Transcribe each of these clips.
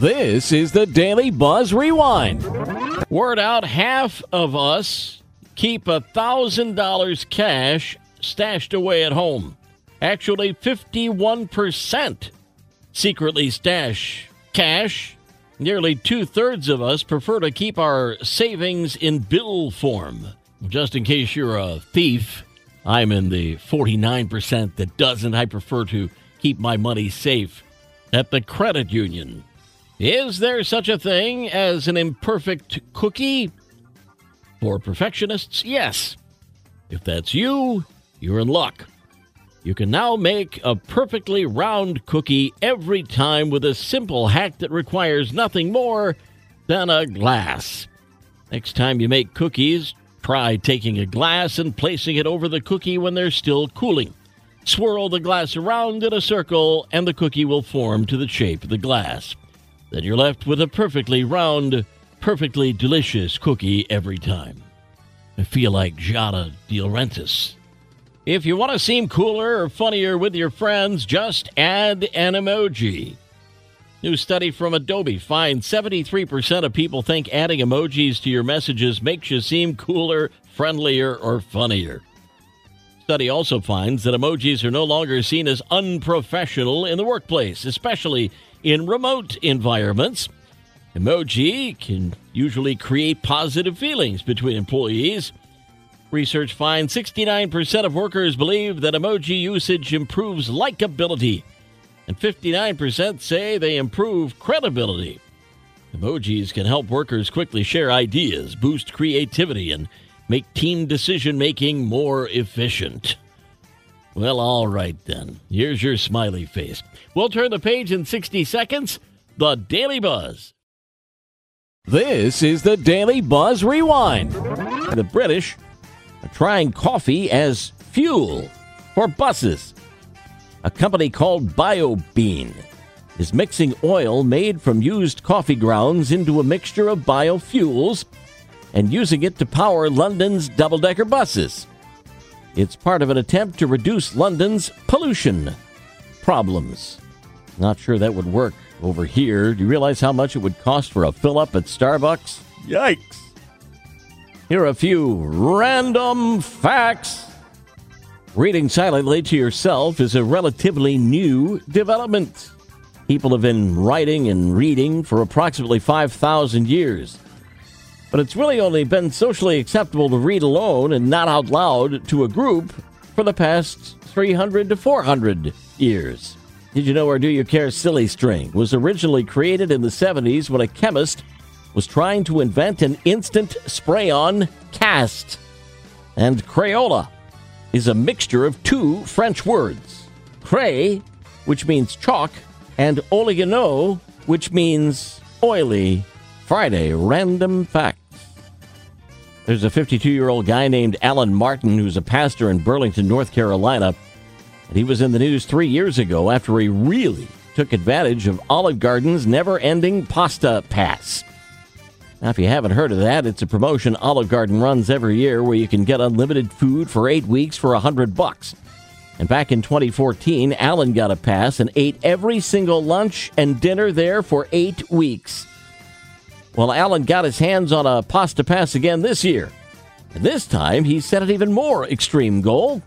This is the Daily Buzz Rewind. Word out half of us keep a $1,000 cash stashed away at home. Actually, 51% secretly stash cash. Nearly two thirds of us prefer to keep our savings in bill form. Just in case you're a thief, I'm in the 49% that doesn't. I prefer to keep my money safe at the credit union. Is there such a thing as an imperfect cookie? For perfectionists, yes. If that's you, you're in luck. You can now make a perfectly round cookie every time with a simple hack that requires nothing more than a glass. Next time you make cookies, try taking a glass and placing it over the cookie when they're still cooling. Swirl the glass around in a circle, and the cookie will form to the shape of the glass. Then you're left with a perfectly round, perfectly delicious cookie every time. I feel like Giada De Laurentiis. If you want to seem cooler or funnier with your friends, just add an emoji. New study from Adobe finds 73% of people think adding emojis to your messages makes you seem cooler, friendlier, or funnier. Study also finds that emojis are no longer seen as unprofessional in the workplace, especially in remote environments. Emoji can usually create positive feelings between employees. Research finds 69% of workers believe that emoji usage improves likability, and 59% say they improve credibility. Emojis can help workers quickly share ideas, boost creativity, and make team decision making more efficient. Well, all right then. Here's your smiley face. We'll turn the page in 60 seconds. The Daily Buzz. This is the Daily Buzz Rewind. The British are trying coffee as fuel for buses. A company called BioBean is mixing oil made from used coffee grounds into a mixture of biofuels and using it to power London's double decker buses. It's part of an attempt to reduce London's pollution problems. Not sure that would work over here. Do you realize how much it would cost for a fill up at Starbucks? Yikes. Here are a few random facts. Reading silently to yourself is a relatively new development. People have been writing and reading for approximately 5,000 years. But it's really only been socially acceptable to read alone and not out loud to a group for the past 300 to 400 years. Did you know our Do You Care Silly String was originally created in the 70s when a chemist was trying to invent an instant spray on cast? And Crayola is a mixture of two French words cray, which means chalk, and oligano, which means oily. Friday, random fact. There's a 52 year old guy named Alan Martin who's a pastor in Burlington, North Carolina. And he was in the news three years ago after he really took advantage of Olive Garden's never ending pasta pass. Now, if you haven't heard of that, it's a promotion Olive Garden runs every year where you can get unlimited food for eight weeks for a hundred bucks. And back in 2014, Alan got a pass and ate every single lunch and dinner there for eight weeks. Well, Alan got his hands on a pasta pass again this year. This time, he set an even more extreme goal.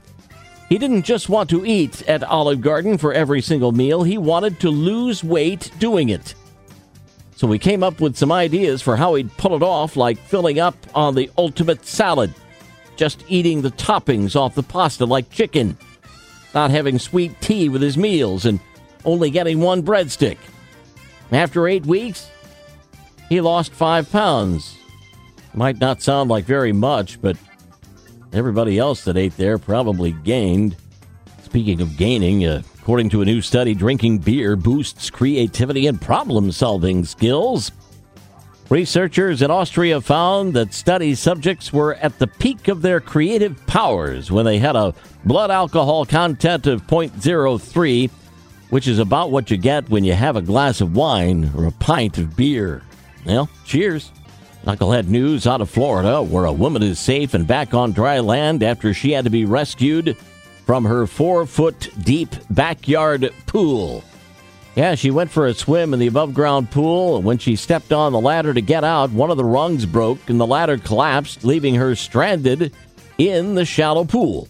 He didn't just want to eat at Olive Garden for every single meal, he wanted to lose weight doing it. So we came up with some ideas for how he'd pull it off, like filling up on the ultimate salad, just eating the toppings off the pasta like chicken, not having sweet tea with his meals, and only getting one breadstick. After eight weeks, he lost five pounds. Might not sound like very much, but everybody else that ate there probably gained. Speaking of gaining, uh, according to a new study, drinking beer boosts creativity and problem solving skills. Researchers in Austria found that study subjects were at the peak of their creative powers when they had a blood alcohol content of 0.03, which is about what you get when you have a glass of wine or a pint of beer. Well, cheers. Knucklehead news out of Florida, where a woman is safe and back on dry land after she had to be rescued from her four foot deep backyard pool. Yeah, she went for a swim in the above ground pool, and when she stepped on the ladder to get out, one of the rungs broke and the ladder collapsed, leaving her stranded in the shallow pool.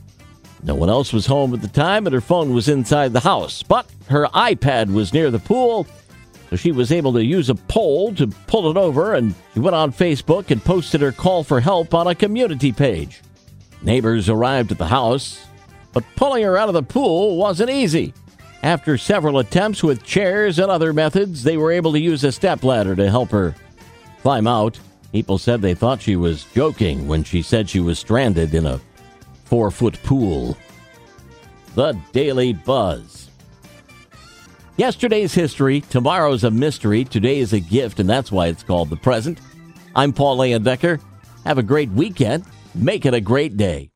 No one else was home at the time, and her phone was inside the house. But her iPad was near the pool, so she was able to use a pole to pull it over, and she went on Facebook and posted her call for help on a community page. Neighbors arrived at the house, but pulling her out of the pool wasn't easy. After several attempts with chairs and other methods, they were able to use a stepladder to help her climb out. People said they thought she was joking when she said she was stranded in a four foot pool. The Daily Buzz. Yesterday's history, tomorrow's a mystery, today is a gift, and that's why it's called the present. I'm Paul Layendecker. Have a great weekend. Make it a great day.